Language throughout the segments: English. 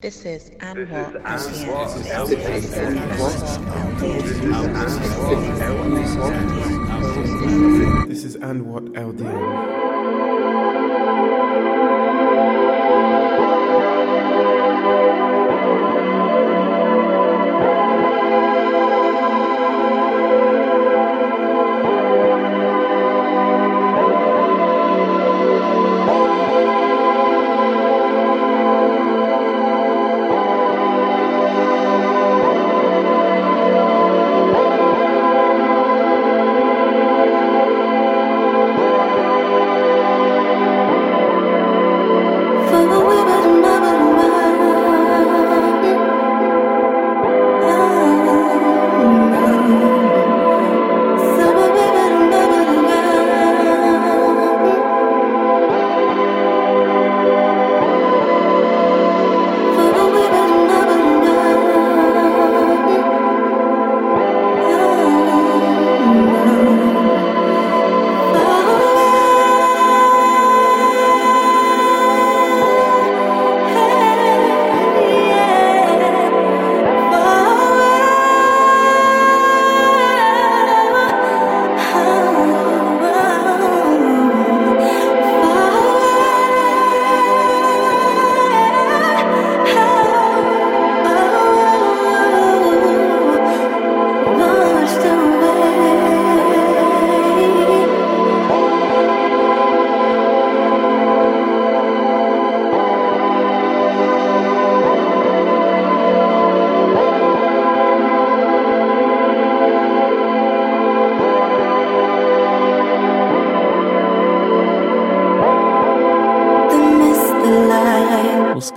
This is and what This is and what LDN. What's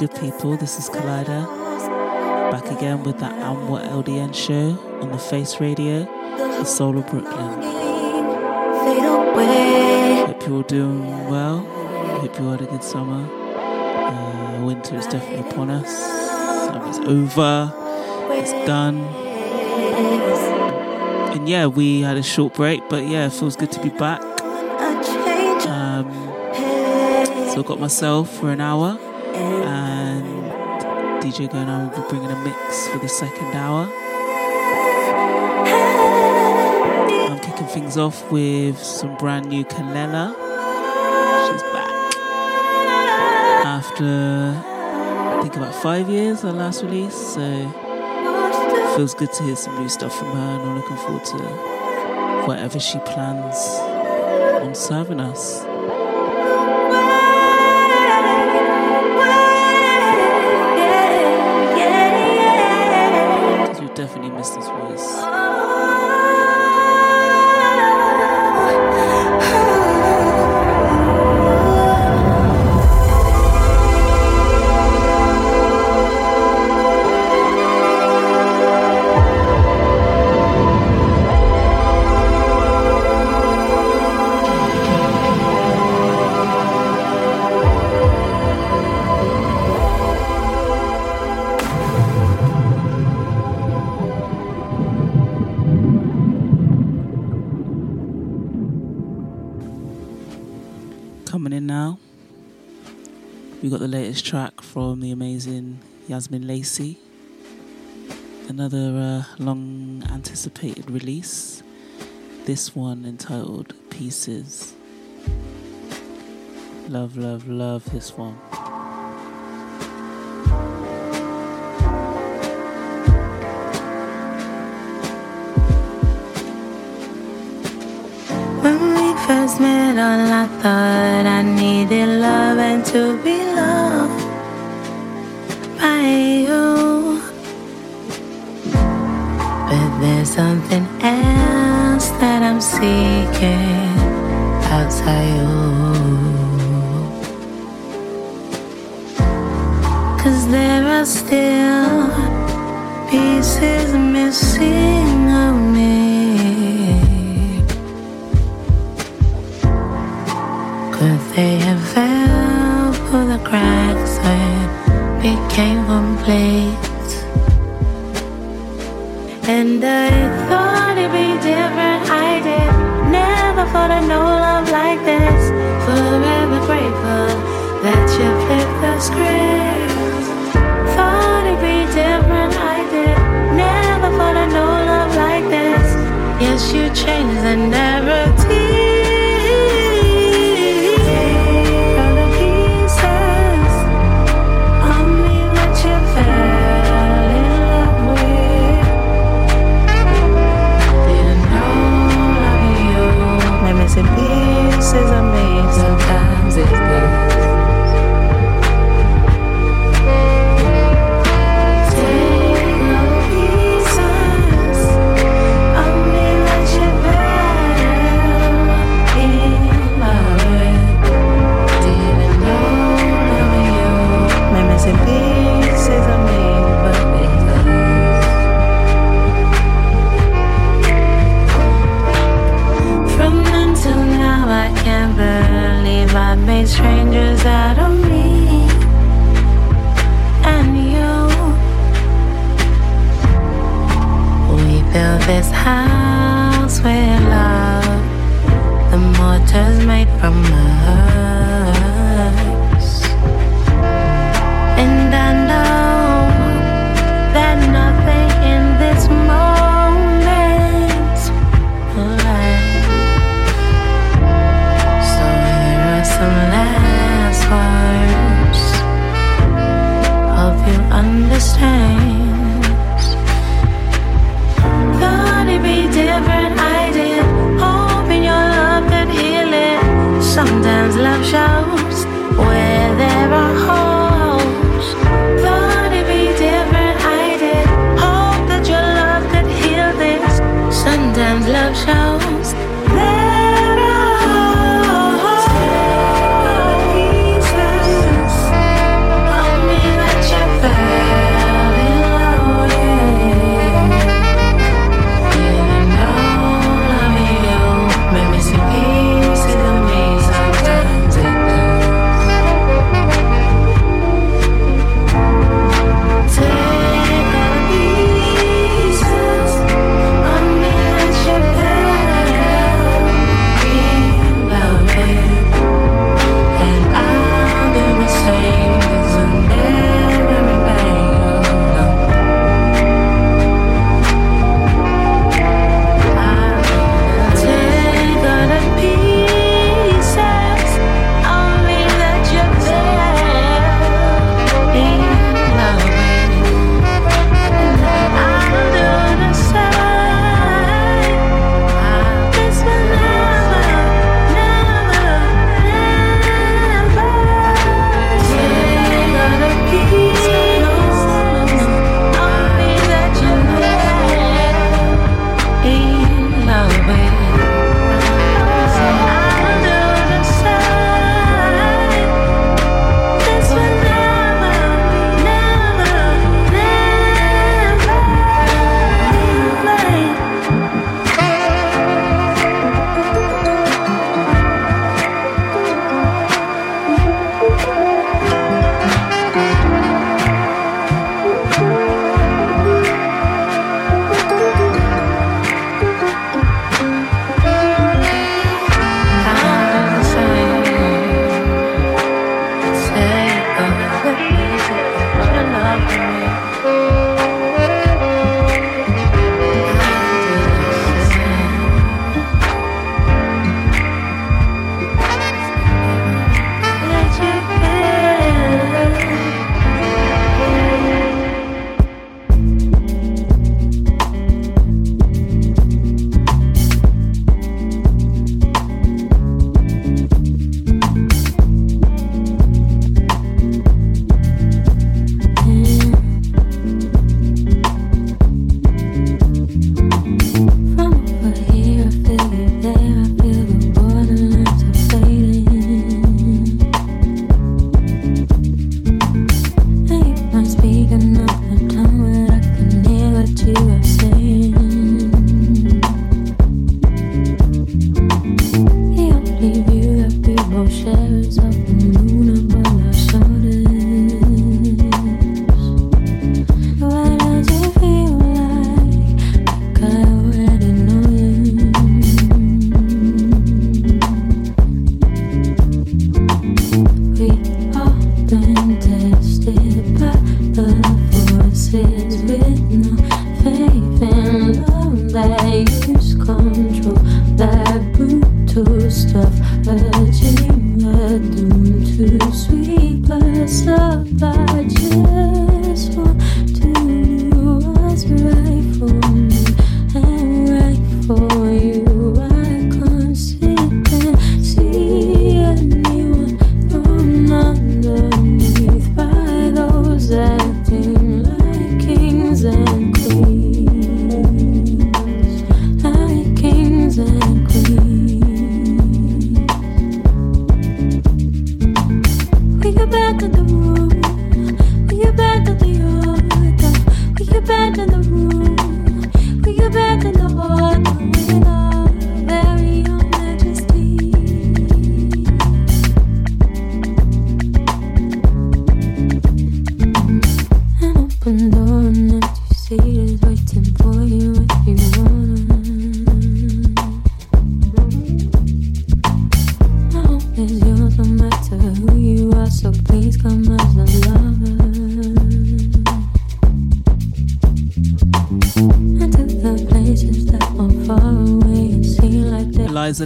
good, people? This is Collider. Back again with And What LDN show on the Face Radio, the Soul of Brooklyn. Hope you're all doing well. Hope you had a good summer. Uh, winter is definitely upon us. Summer's over. It's done. And yeah, we had a short break, but yeah, it feels good to be back. Um, so I got myself for an hour, DJ Gona will be bringing a mix for the second hour. I'm kicking things off with some brand new Kelela. She's back after I think about five years her last release, so feels good to hear some new stuff from her, and I'm looking forward to whatever she plans on serving us. long anticipated release. This one entitled Pieces. Love, love, love this one. When we first met, all I thought I needed love and to be this house with love. The mortar's made from love.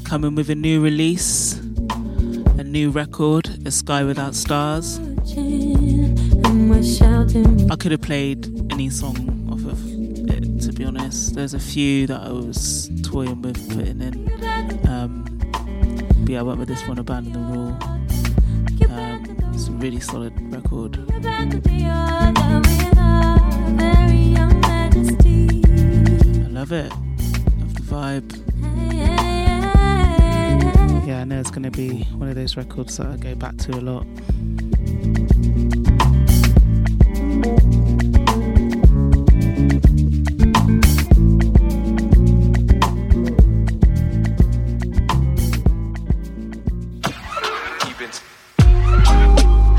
Coming with a new release, a new record, A Sky Without Stars. I could have played any song off of it, to be honest. There's a few that I was toying with putting in. Um, but yeah, I went with this one, Abandon the Rule. Um, it's a really solid record. I love it. Going to be one of those records that I go back to a lot.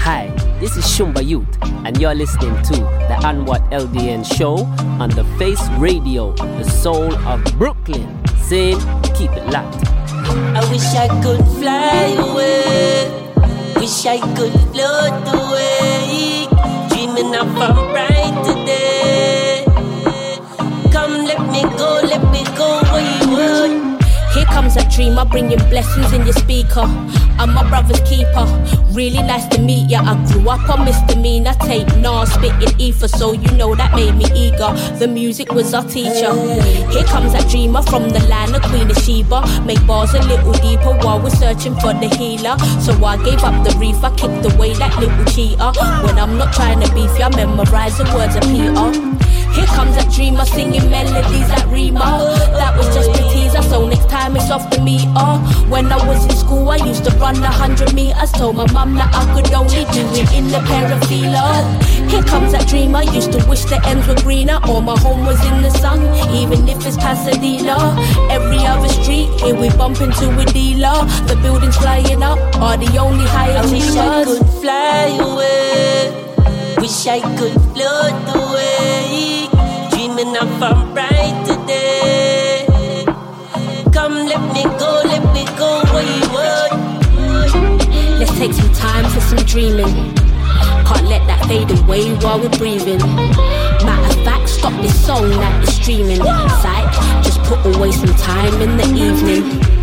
Hi, this is Shumba Youth, and you're listening to the And What LDN show on the Face Radio, the soul of Brooklyn. Saying, keep it locked. I wish I could fly away. Wish I could float away. Dreaming of a bright today. Come, let me go, let me go wayward. Here comes a dreamer bringing blessings in your speaker. I'm my brother's keeper. Really nice to meet ya. I grew up on misdemeanor tape, nah, spitting ether, so you know that made me eager. The music was our teacher. Here comes that dreamer from the land of Queen of Sheba. Make bars a little deeper while we're searching for the healer. So I gave up the reef, I kicked away that little cheater. When I'm not trying to beef ya, memorize the words of Peter. Here comes a dreamer singing melodies that rima. That was just a teaser, so next time it's off the meter. When I was in school, I used to run a hundred meters. Told my mum that I could only do it in the pair of feelers. Here comes that dreamer, used to wish the ends were greener. Or my home was in the sun, even if it's Pasadena. Every other street, here we bump into a dealer. The buildings flying up are the only higher I wish I could fly away. Wish I could float away. Dreaming of a bright today. Come, let me go, let me go wayward. Let's take some time for some dreaming. Can't let that fade away while we're breathing. Matter of fact, stop this song that is streaming. Psych, just put away some time in the evening.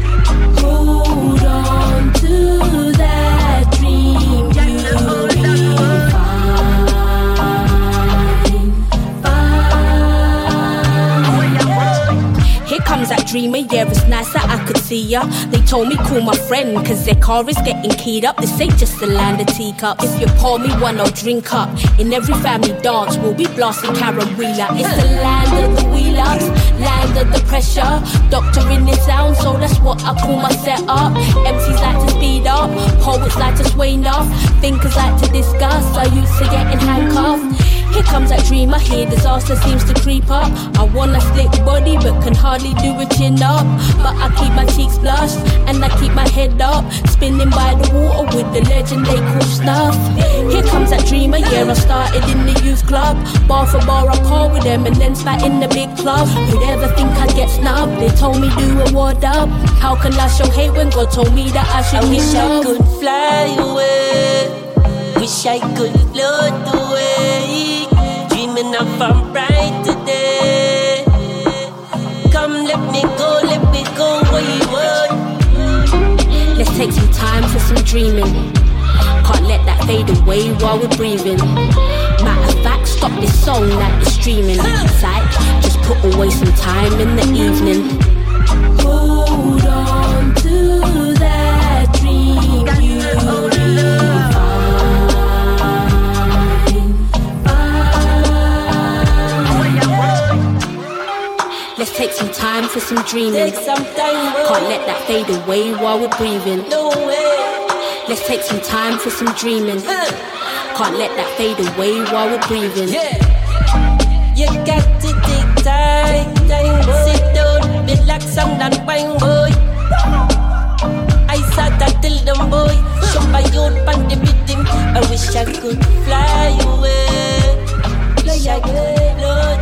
Dreamer, yeah, it's nice that I could see ya. They told me call my friend, cause their car is getting keyed up. This ain't just the land of teacups. If you pour me one, I'll drink up. In every family dance, we'll be blasting Karen Wheeler. It's the land of the wheelers, land of the pressure. Doctor in the sound, so that's what I call my setup. MCs like to speed up, poets like to sway enough, thinkers like to discuss. I used to getting handcuffed. Here comes that dream dreamer, here disaster seems to creep up. I want a slick body, but can hardly do a chin up. But I keep my cheeks blushed, and I keep my head up. Spinning by the water with the legend they call snuff. Here comes that dream dreamer, yeah, I started in the youth club. Bar for bar, I call with them, and then spat in the big club. Who'd ever think I'd get snubbed? They told me do a word up. How can I show hate when God told me that I should I wish I could fly away. wish I could float away, dreaming of a brighter day. Come, let me go, let me go wayward. Let's take some time for some dreaming. Can't let that fade away while we're breathing. Matter of fact, stop this song that you're streaming. Psych, just put away some time in the evening. Take some time for some dreaming. Time. Oh. Can't let that fade away while we're breathing. No way. Let's take some time for some dreaming. Can't let that fade away while we're breathing. Yeah. You got to take time, time. Sit down, relax and unwind, boy. I saw that till them boy. Youth on the rhythm. I wish I could fly away. Wish I could float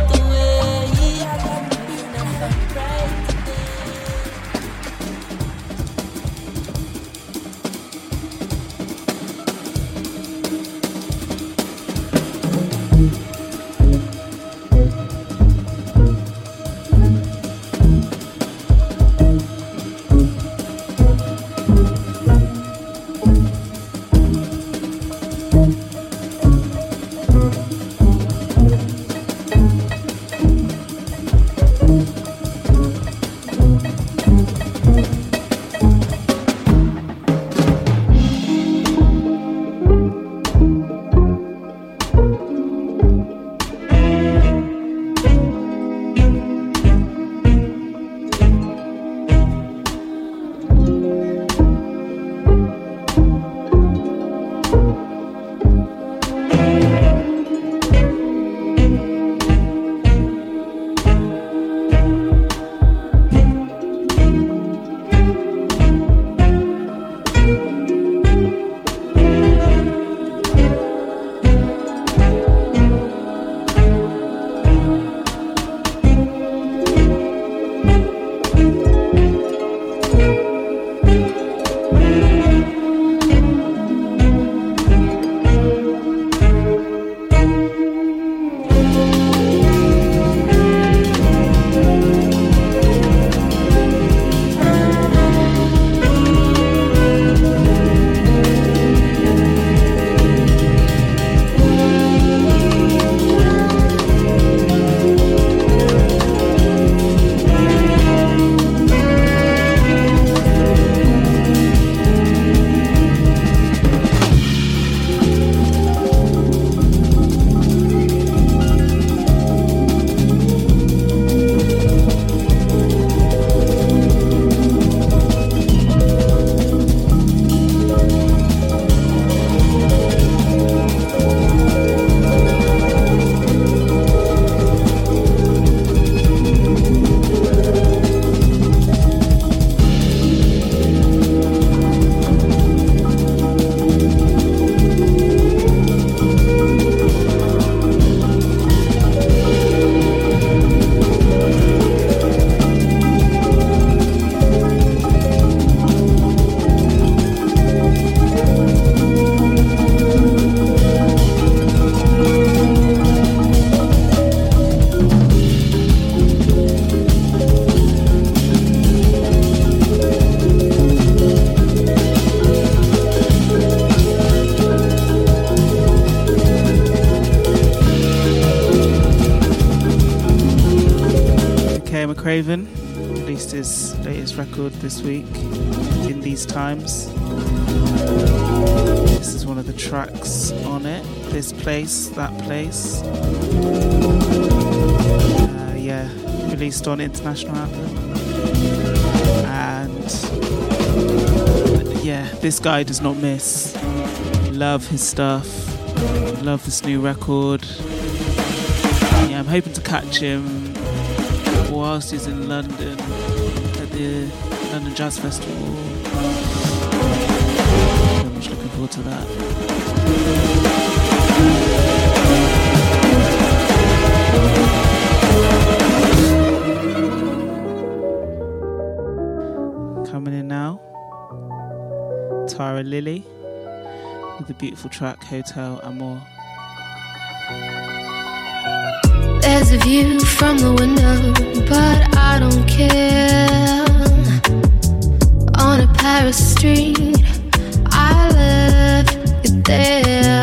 that place. Uh, yeah, released on International Anthem. And yeah, this guy does not miss. Love his stuff. Love this new record. Yeah, I'm hoping to catch him whilst he's in London at the London Jazz Festival. Very much looking forward to that. Sarah Lilly with the beautiful track Hotel Amor. There's a view from the window, but I don't care. On a Paris street, I left it there.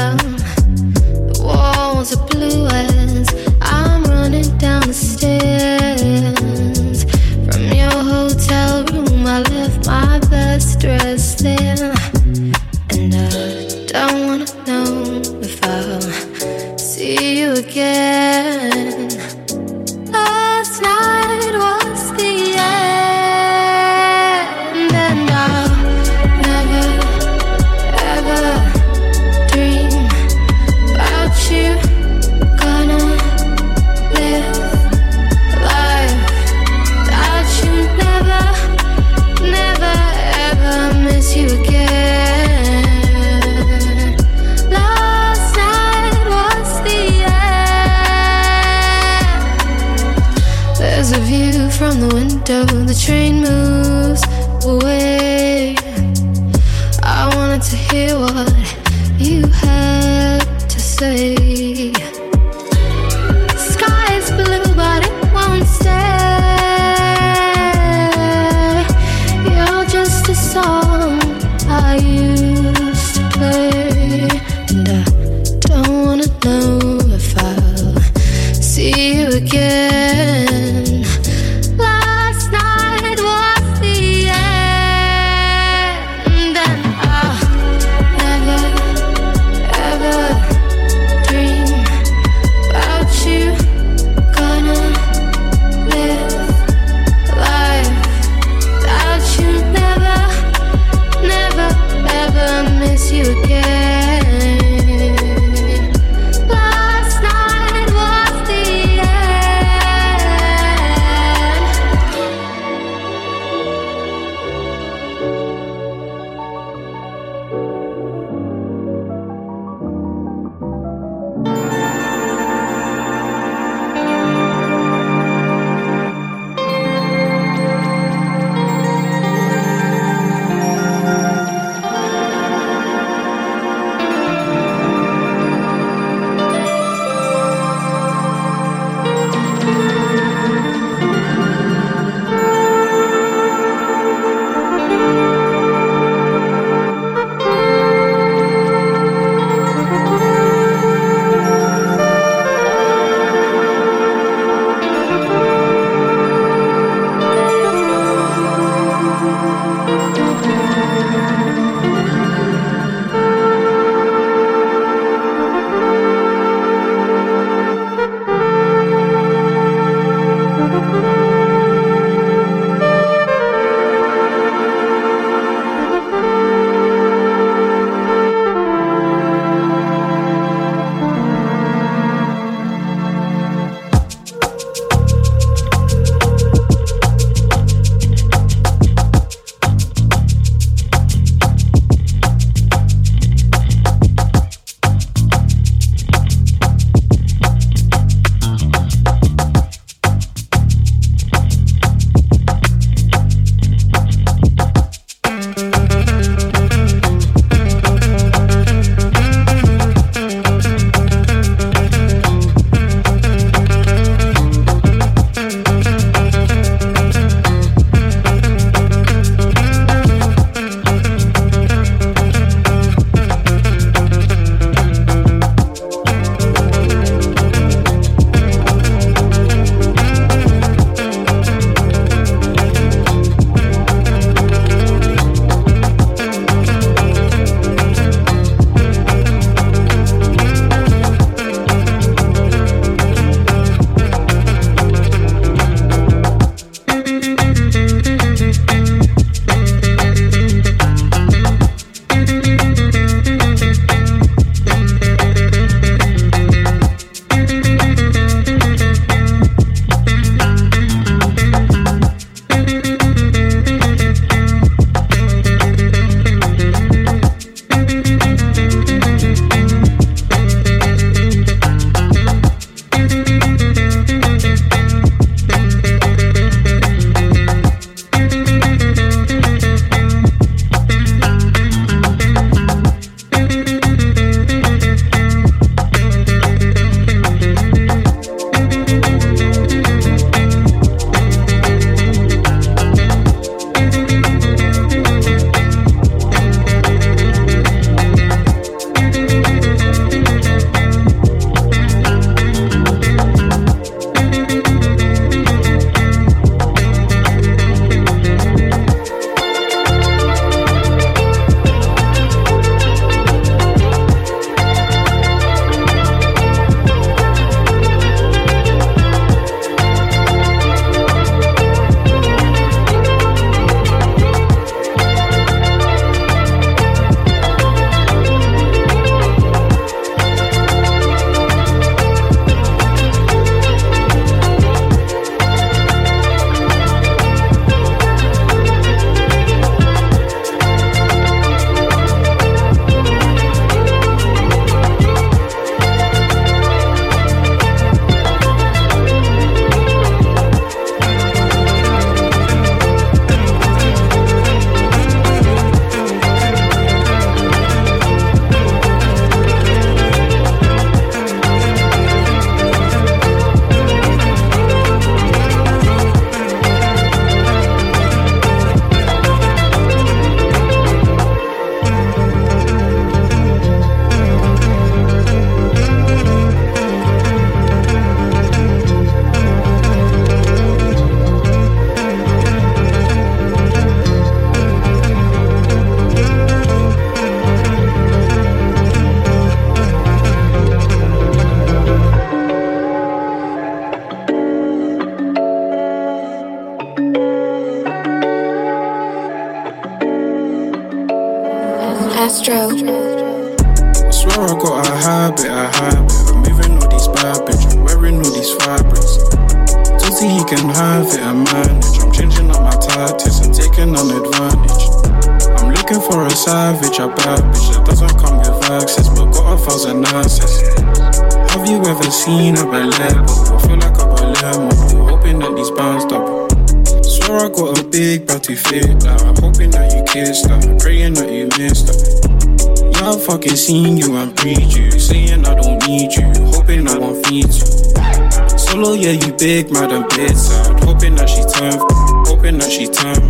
Yeah, seen you breed you, saying I don't need you, hoping I won't feed you. Solo, yeah, you big, mad and bedside, hoping that she turn, hoping that she turn.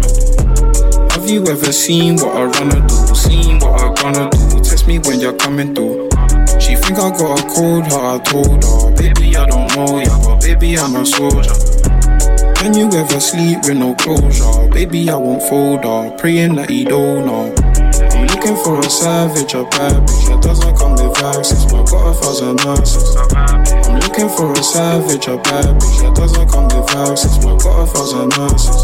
Have you ever seen what I wanna do? Seen what I gonna do? Text me when you're coming through. She think I got a cold heart, I told her. Baby, I don't know ya, but baby, I'm a soldier. Can you ever sleep with no closure? Baby, I won't fold her, praying that he don't know. Looking for a savage, a bad bitch that doesn't come with access, but got a thousand nurses. I'm looking for a savage, a bad bitch that doesn't come with access, but got a thousand nurses.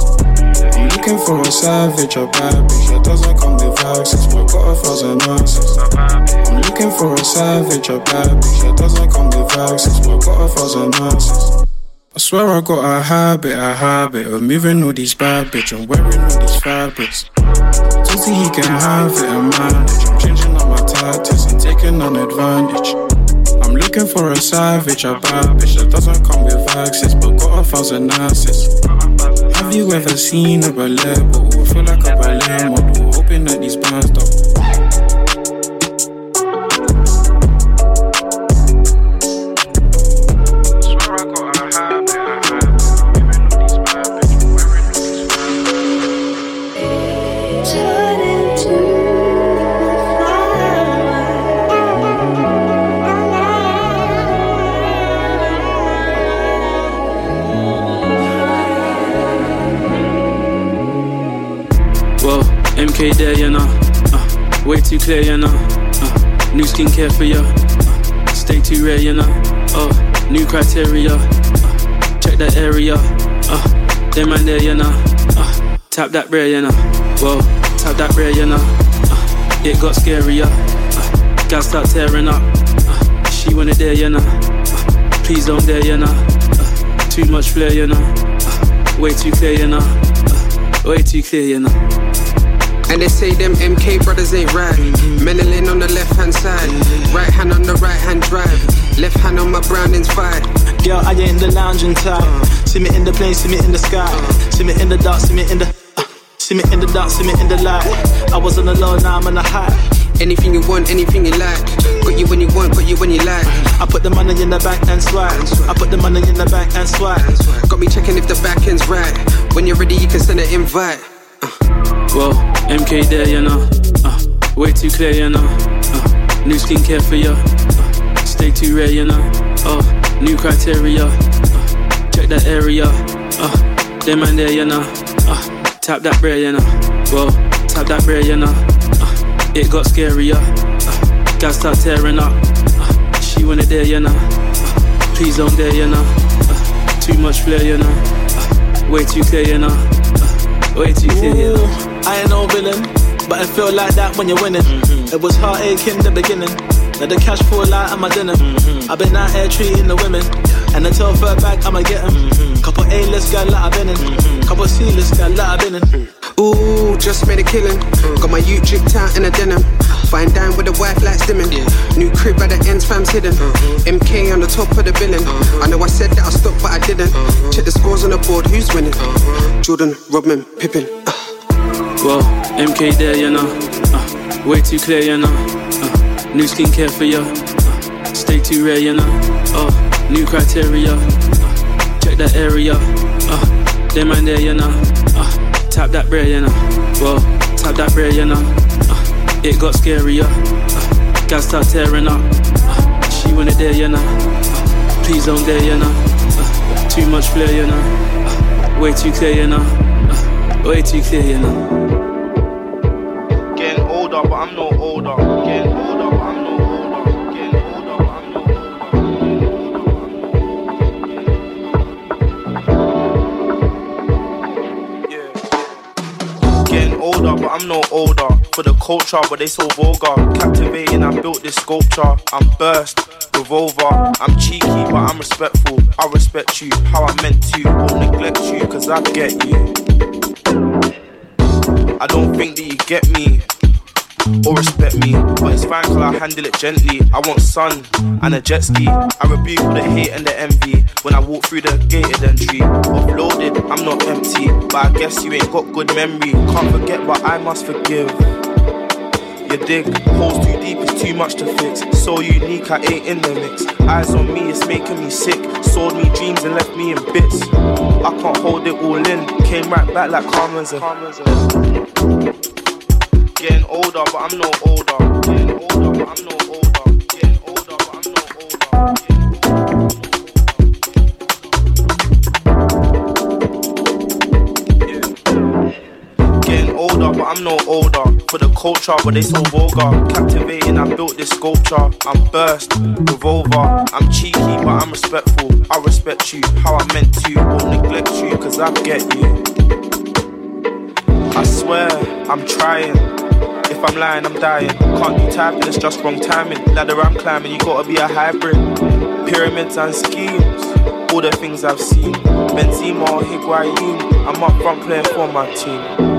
I'm looking for a savage, a bad bitch that doesn't come with access, but got a thousand nurses. I'm looking for a savage, a bad bitch that doesn't come with access, but got a thousand nurses. I swear I got a habit, a habit of moving all these bad bitch and wearing all these fabrics. Tutti, he can have it manage. I'm changing up my tactics and taking on advantage. I'm looking for a savage, a bad bitch that doesn't come with access, but got a thousand assets. Have you ever seen a ballet ball? I feel like a ballet model, hoping that these clear, you know. Uh, new skincare for ya. Uh, stay too rare, you know. Oh, new criteria. Uh, check that area. Uh, them man there, you know. Uh, tap that rare, you know. Well, tap that rare, you know. Uh, it got scarier. Uh, gas start tearing up. Uh, she wanna there, you know. Uh, please don't dare, you know. Uh, too much flair, you know. Uh, way too clear, you know. Uh, way too clear, you know. And they say them MK brothers ain't right. Menelin on the left hand side, right hand on the right hand drive, left hand on my Browning's fight. Girl, I ain't in the lounging type. See me in the plane, see me in the sky. See me in the dark, see me in the. uh, see me in the dark, see me in the light. I was on the low, now I'm on the high. Anything you want, anything you like. Got you when you want, got you when you like. I put the money in the bank and swipe. I put the money in the bank and swipe. Got me checking if the back end's right. When you're ready, you can send an invite. Well, MK there, you know. Uh, way too clear, you know. Uh, new skincare for ya. Uh, stay too rare, you know. Oh, new criteria. Uh, check that area. Uh, them man there, you know. Uh, tap that brain, you know. Well, tap that brain, you know. Uh, it got scarier. Uh, gas start tearing up. Uh, she wanna there, you know. Uh, please don't dare, you know. Uh, too much flair, you know. Uh, way too clear, you know. Uh, way too clear, you know. I ain't no villain, but I feel like that when you're winning. Mm-hmm. It was heartache in the beginning. Now the cash fall out of my denim. Mm-hmm. I've been out here treating the women. And until third back, I'ma get them. Mm-hmm. Couple A-list gal that I've been in. Couple C-list gal that I've been in. Ooh, just made a killing. Mm. Got my youth jicked out in a denim. Fine down with the wife lights dimming. New crib at the ends, fam's hidden. MK on the top of the billing. I know I said that I stopped, but I didn't. Check the scores on the board, who's winning? Jordan, Rodman, Pippin. Well, MK there, you know. Uh, way too clear, you know. Uh, new skincare for ya. Uh, stay too rare, you know. Oh, new criteria. Uh, check that area. Uh, them man there, you know. Uh, tap that brain, you know. Well, tap that brain, you know. Uh, it got scarier. Uh, gas start tearing up. Uh, she wanna there, you know. Uh, please don't dare, you know. Uh, too much flair, you know. Uh, way too clear, you know. Uh, way too clear, you know. Older, but I'm no older. Getting older, but I'm no older. Getting older, but I'm no older. Getting older, but I'm no older. for the culture, but they so vulgar. Captivating, I built this sculpture. I'm burst, revolver. I'm cheeky, but I'm respectful. I respect you, how I meant to. Won't neglect you, cause I get you. I don't think that you get me or respect me. But it's fine cause I handle it gently. I want sun and a jet ski. I rebuke all the hate and the envy when I walk through the gated entry. Offloaded, I'm not empty, but I guess you ain't got good memory. Can't forget, but I must forgive. You dig, holes too deep, it's too much to fix. So unique, I ain't in the mix. Eyes on me, it's making me sick. Sold me dreams and left me in bits. I can't hold it all in. Came right back like karma's a. Getting older, but I'm no older. Getting older, but I'm no older. Getting older, but I'm no older. Getting older, but I'm no older. For the culture, but they so vulgar. Captivating, I built this sculpture. I'm burst, revolver. I'm cheeky, but I'm respectful. I respect you, how I meant to. Won't neglect you, cause I get you. I swear, I'm trying. If I'm lying, I'm dying. Can't do typing, it's just wrong timing. Ladder I'm climbing, you gotta be a hybrid. Pyramids and schemes, all the things I've seen. Benzema or Higuain, I'm up front playing for my team.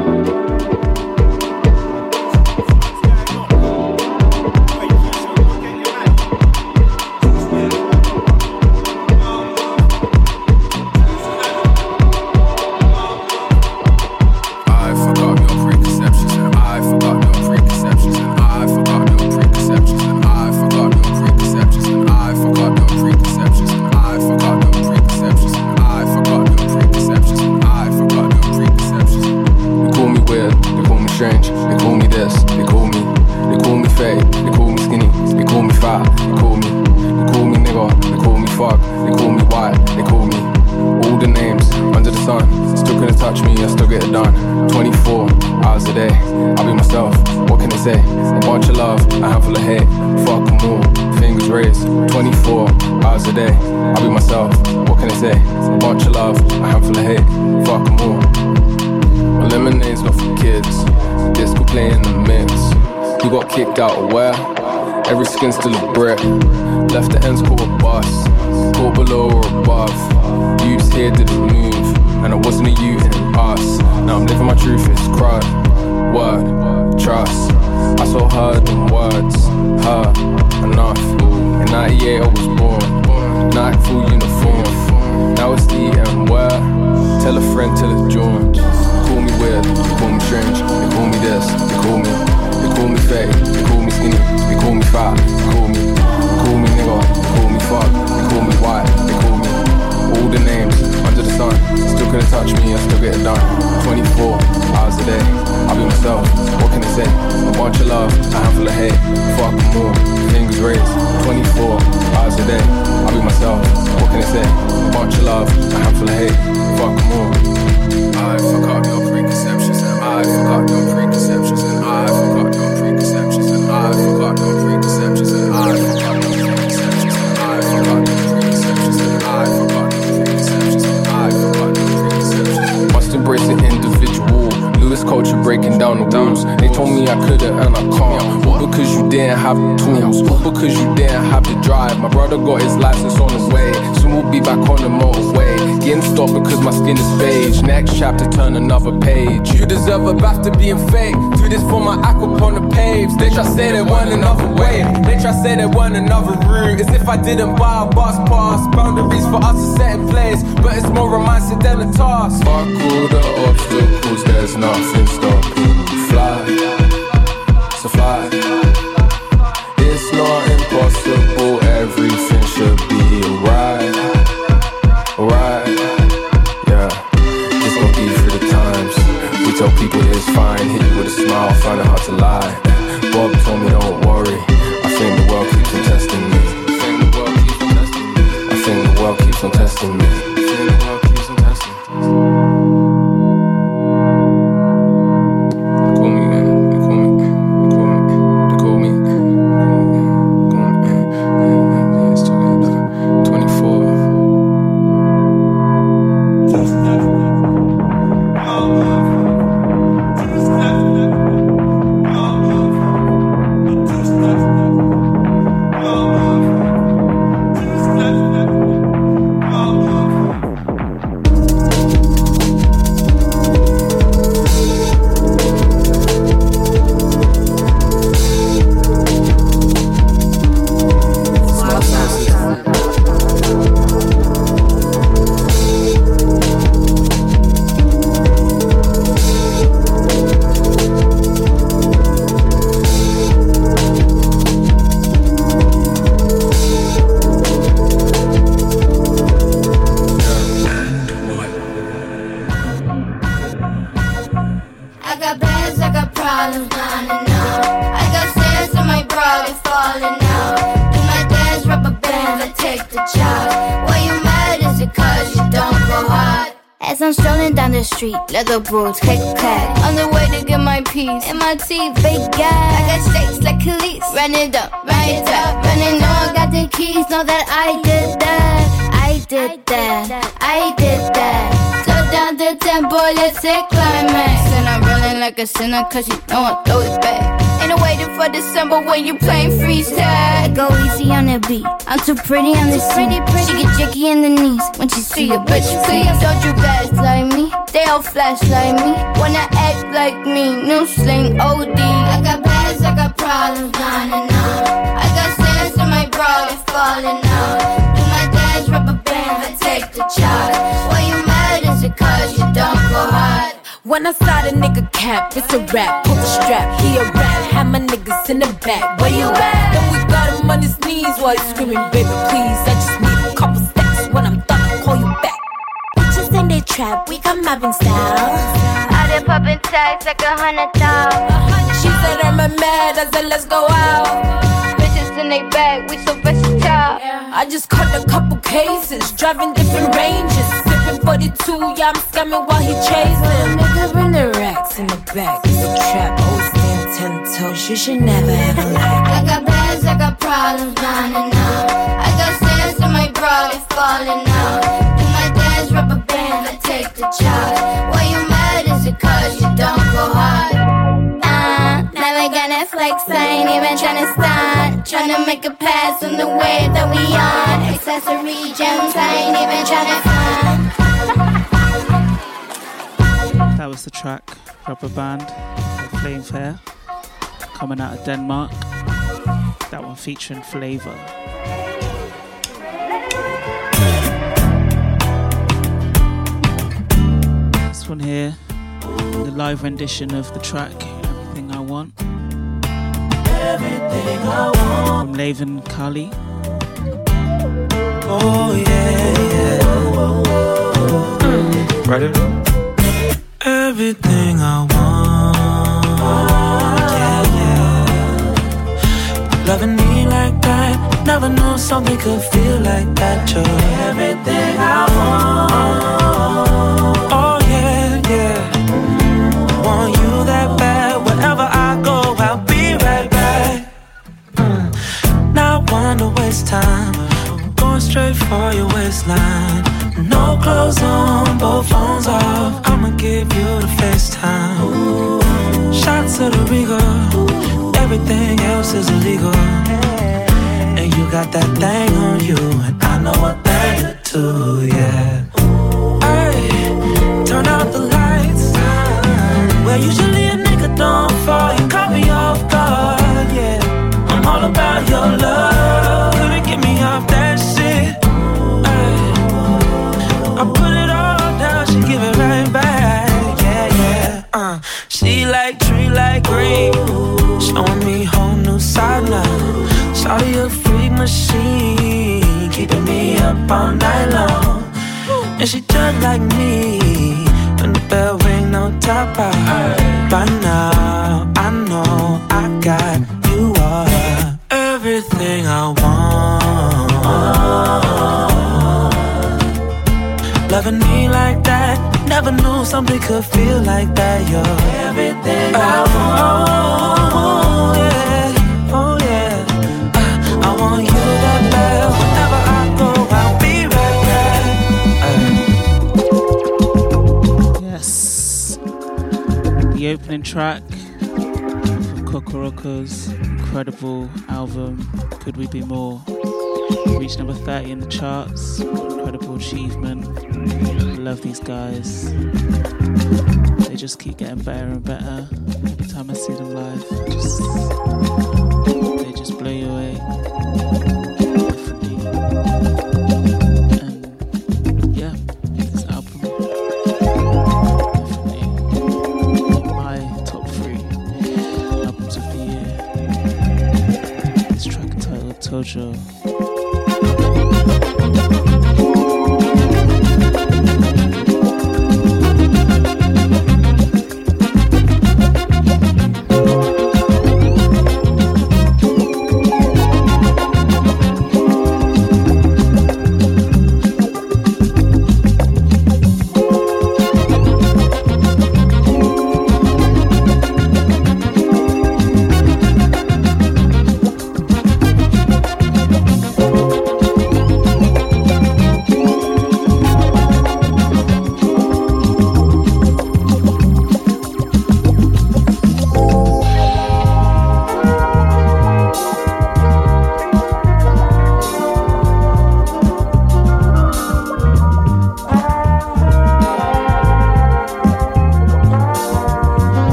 Skin still a brick. Left the ends caught a bus. Caught below or above. Youths here didn't move. And I wasn't a youth in us. Now I'm living my truth, it's crud. Word, trust. I saw her in words. Her, enough. In 98 I was born. Night full uniform. Now it's the M where? Tell a friend till it's joined. Call me weird, they call me strange, they call me this, they call me, they call me fake, they call me skinny, they call me fat, they call me, call me nigga, they call me fuck, they call me white, they call me all the names under the sun. Still couldn't touch me, I still get it done. 24 hours a day, I'll be myself. What can I say? A bunch of love, a handful of hate. Fuck all, fingers raised. 24 hours a day, I'll be myself. What can I say? A bunch of love, a handful of hate. Fuck all. I forgot your preconceptions and I forgot your preconceptions and I forgot your I. Must embrace it culture breaking down the walls. They told me I couldn't and I can't. Because you didn't have the tools? Because you didn't have the drive? My brother got his license on the way. Soon we'll be back on the motorway. Getting stopped because my skin is beige. Next chapter, turn another page. You deserve a bath to being fake. Do this for my act upon the paves. They try say they want another way. They try say they want another route. As if I didn't buy a bus pass. Boundaries for us to set in place. But it's more a mindset than a task. Fuck all the obstacles, there's nothing fly. It's not impossible, everything should be alright. Alright, yeah. Be through the times. We tell people it's fine, hit you with a smile, find it boots, click clack. On the way to get my piece, and my teeth, big gas. I got shakes like Khalees. Run it up, run it up. Running know I got the keys, know that I did that. I did that, I did that. Slow down the tempo, let's hit climax. And I'm rolling like a sinner, cause you know I throw it back. Ain't no waiting for December when you playing freestyle. Go easy on the beat. I'm too pretty on the scene. She get jicky in the knees when she see a bitch. Please don't you guys like me? They all flash like me. Wanna act like me? New sling OD. I got bags, I got problems, running out. I got sands in my bra, it's falling out. Do my dance, rubber band, I take the charge. Why you mad? Is it cause you don't go hard? When I saw the nigga cap, it's a rap. Pull the strap, he a rat. Have my niggas in the back. Where you at? Then we got him on his knees while he's screaming, baby, please. I trap, we got mobbing style. Out there popping tags like a hundred thousand. She said, I'm a mad. I said, let's go out. Bitches in they bag, we so versatile. I just cut a couple cases, driving different ranges. Sipping 42, yeah, I'm scamming while he chasing. Nigga, bring the racks in the back. It's a trap, old stand ten toes. You should never ever lie. I got bags, I got problems, running out. I got sands in my bra, it's falling out. You mad? Is it cause you don't go hard? Uh, never gonna flex, I ain't even tryna stunt. Tryna make a pass on the that we on. Accessory gems, I ain't even tryna. That was the track Rubber Band Flame Fair coming out of Denmark. That one featuring Flavor. This one here, the live rendition of the track Everything I Want. Everything I want. From Laven Kali. Oh yeah, yeah. Ready? Everything I want. Yeah, yeah. Loving me like that. Never knew something could feel like that. You're everything I want. To waste time. Going straight for your waistline. No clothes on, both phones off. I'ma give you the FaceTime. Shots of the Riga. Everything else is illegal. And you got that thing on you, and I know a thing or two, yeah. Something could feel like that. You're everything I want. Oh, yeah. Oh, yeah. Uh, I want you that bad. Whenever I go, I'll be right back. Yes. The opening track from Kokoroko's incredible album, Could We Be More? Reached number 30 in the charts. Incredible achievement. I love these guys. They just keep getting better and better. Every time I see them live, just they just blow you away.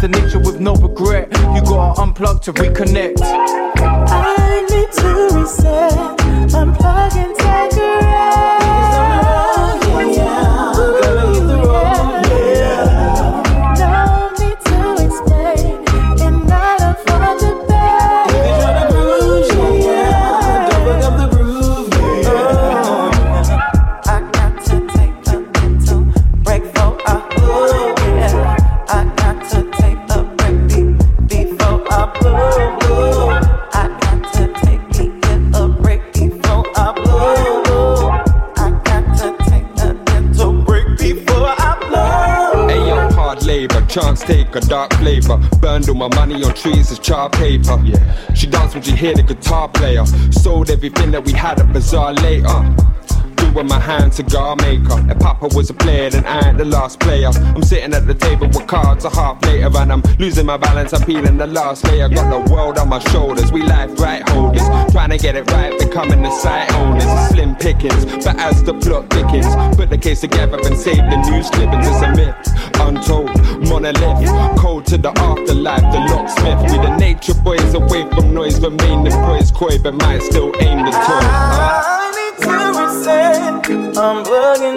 The nature with no regret. You gotta unplug to reconnect. dark flavor. Burned all my money on trees as char paper. Yeah. She danced when she hear the guitar player. Sold everything that we had at Bazaar later with my hand cigar maker. If Papa was a player, then I ain't the last player. I'm sitting at the table with cards a half later, and I'm losing my balance. I'm peeling the last layer. Got the world on my shoulders. We life right holders, trying to get it right, becoming the sight owners. Slim pickings, but as the plot thickens, put the case together and save the news clippings. It's a myth untold monolith. cold to the afterlife, the locksmith. We the nature boys away from noise, remain the poise, coy, but might still aim the toy. Uh. I need to reset, I'm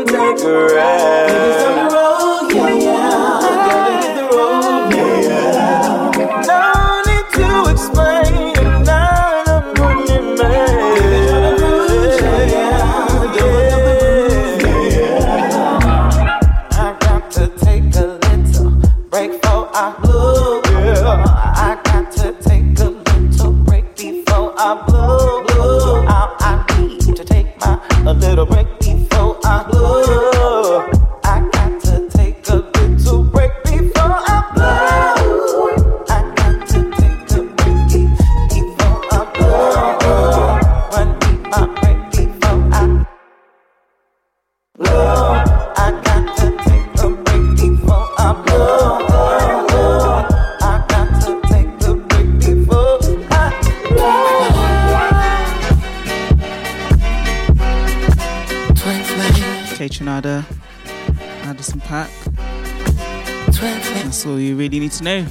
take a rest. What's new?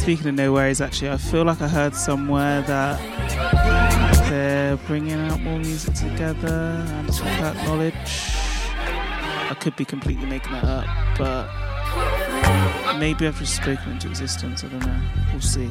Speaking of no worries, actually, I feel like I heard somewhere that they're bringing out more music together and it's that knowledge. I could be completely making that up, but maybe I've just spoken into existence. I don't know. We'll see.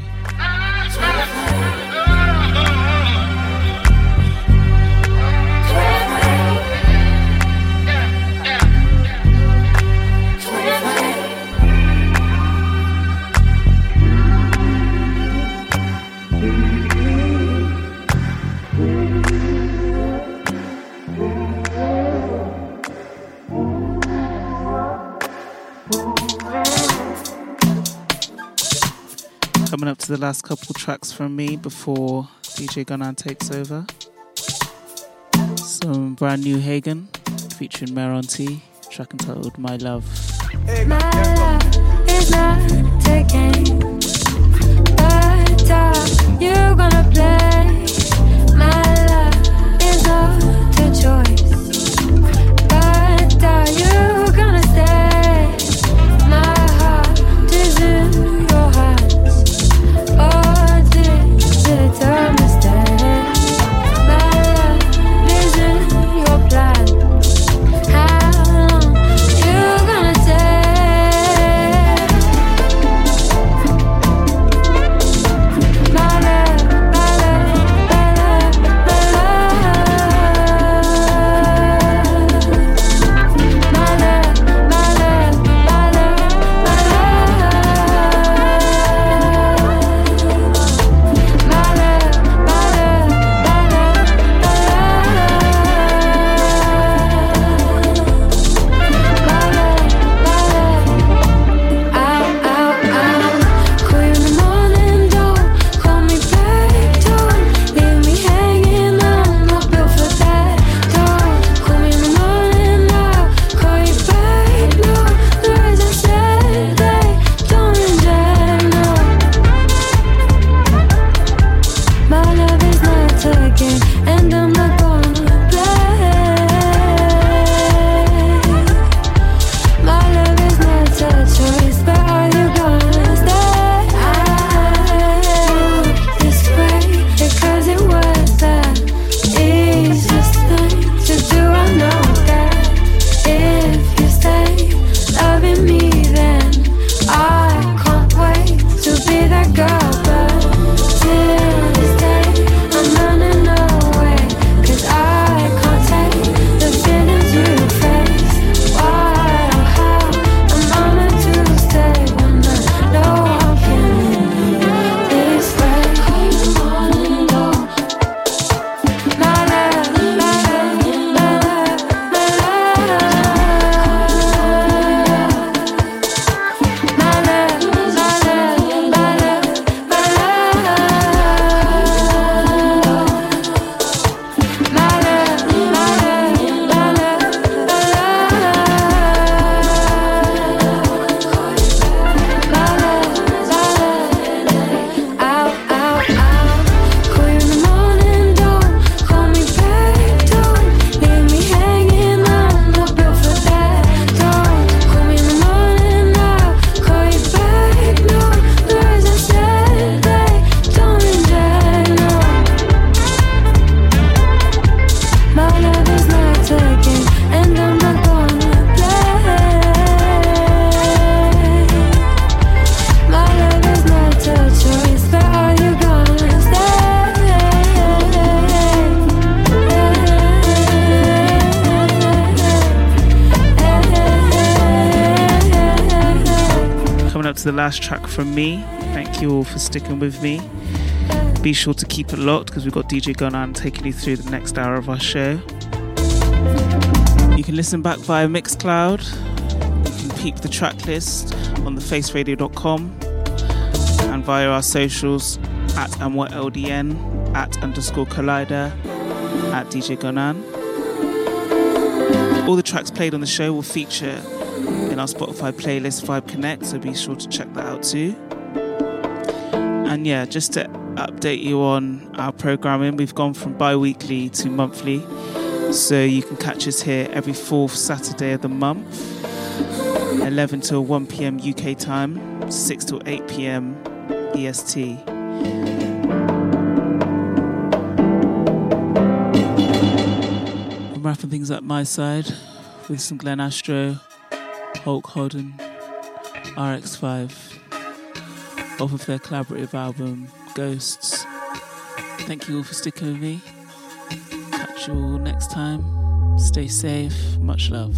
up to the last couple tracks from me before DJ Gunnar takes over. Some brand new Hagen featuring Maron T, track entitled My Love. My love is not you gonna play? My love is not choice, but are you? To the last track from me. Thank you all for sticking with me. Be sure to keep it locked because we've got DJ Gonan taking you through the next hour of our show. You can listen back via Mixcloud. You can peep the track list on thefaceradio.com and via our socials at AndWhatLDN, at underscore Collider, at DJ Gonan. All the tracks played on the show will feature in our Spotify playlist Vibe Connect, so be sure to check that out too. And yeah, just to update you on our programming, we've gone from bi weekly to monthly. So you can catch us here every fourth Saturday of the month, 11 till 1 pm UK time, 6 till 8 pm EST. I'm wrapping things up my side with some Glen Astro, Hulk Hodn, RX5, off of their collaborative album Ghosts. Thank you all for sticking with me. Catch you all next time. Stay safe. Much love.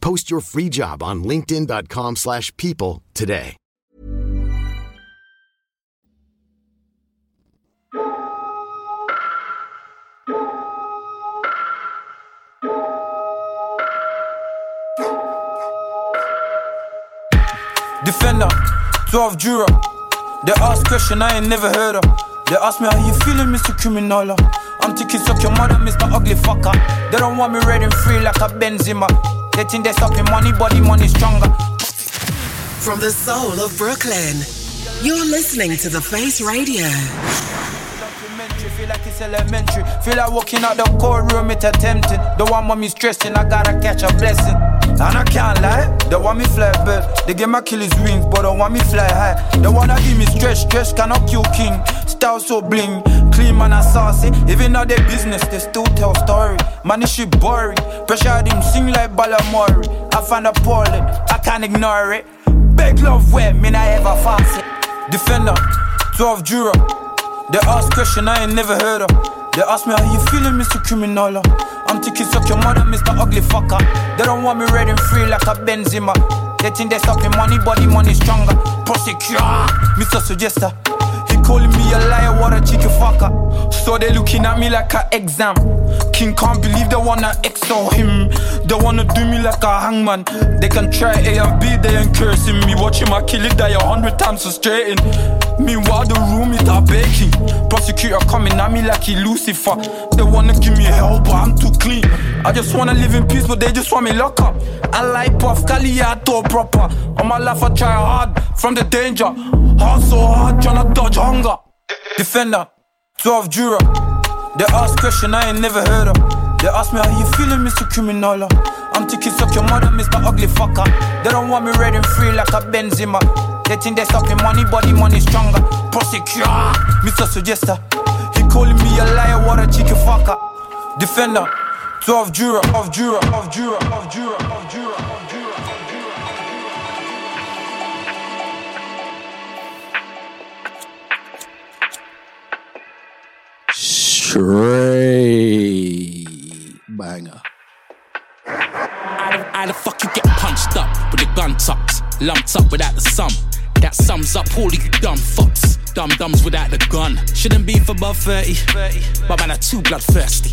Post your free job on linkedin.com/people slash people today. Defender, 12 juror. They ask question I ain't never heard of. They ask me how you feeling, Mr. Criminal. I'm taking suck your mother, Mr. Ugly Fucker. They don't want me red and free like a Benzema. They think they sucking money, but the money stronger. From the soul of Brooklyn, you're listening to The Face Radio. Feel like it's elementary. Feel like walking out the courtroom, it's tempting. The one want me stressing, I gotta catch a blessing. And I can't lie, they want me fly bird. They give my killers wings, but don't want me fly high. They wanna give me stretch, stretch, cannot kill king. Style so bling, clean man and saucy. Even though they business, they still tell story. Man, this shit boring. Pressure them sing like Balamory. I find appalling, I can't ignore it. Big love where me not ever fancy. Defender, 12 Jura. They ask question I ain't never heard of. They ask me how you feeling, Mr. Criminal. I'm thinking suck your mother, Mr. Ugly Fucker. They don't want me red and free like a Benzema. They think they stopping money, body money stronger. Prosecute, Mr. Suggester. He calling me a liar, what a chicken fucker. So they looking at me like a exam. King can't believe they wanna extol him. They wanna do me like a hangman. They can try A and B, they ain't cursing me. Watching my it die a hundred times frustrating. Meanwhile, the room is are baking. Prosecutor coming at me like he Lucifer. They wanna give me hell, but I'm too clean. I just wanna live in peace, but they just want me locked up. I like Puff Cali, I thought proper. On my life, I try hard from the danger. Hard so hard, tryna dodge hunger. Defender, 12 Jura. They ask question I ain't never heard of. They ask me how you feeling, Mr. Criminal. I'm thinking suck your mother, Mr. Ugly Fucker. They don't want me red and free like a Benzema. They think they stopping money, body money stronger. Prosecute, Mr. Suggester. He calling me a liar, what a chicken fucker. Defender, 12 Jura, of Jura, of Jura, of Jura, of. Straight banger. How the fuck you get punched up with the gun tucked, lumped up without the sum? That sums up all of you dumb fucks. Dumb dumbs without the gun. Shouldn't be for above 30. But man, I'm too bloodthirsty.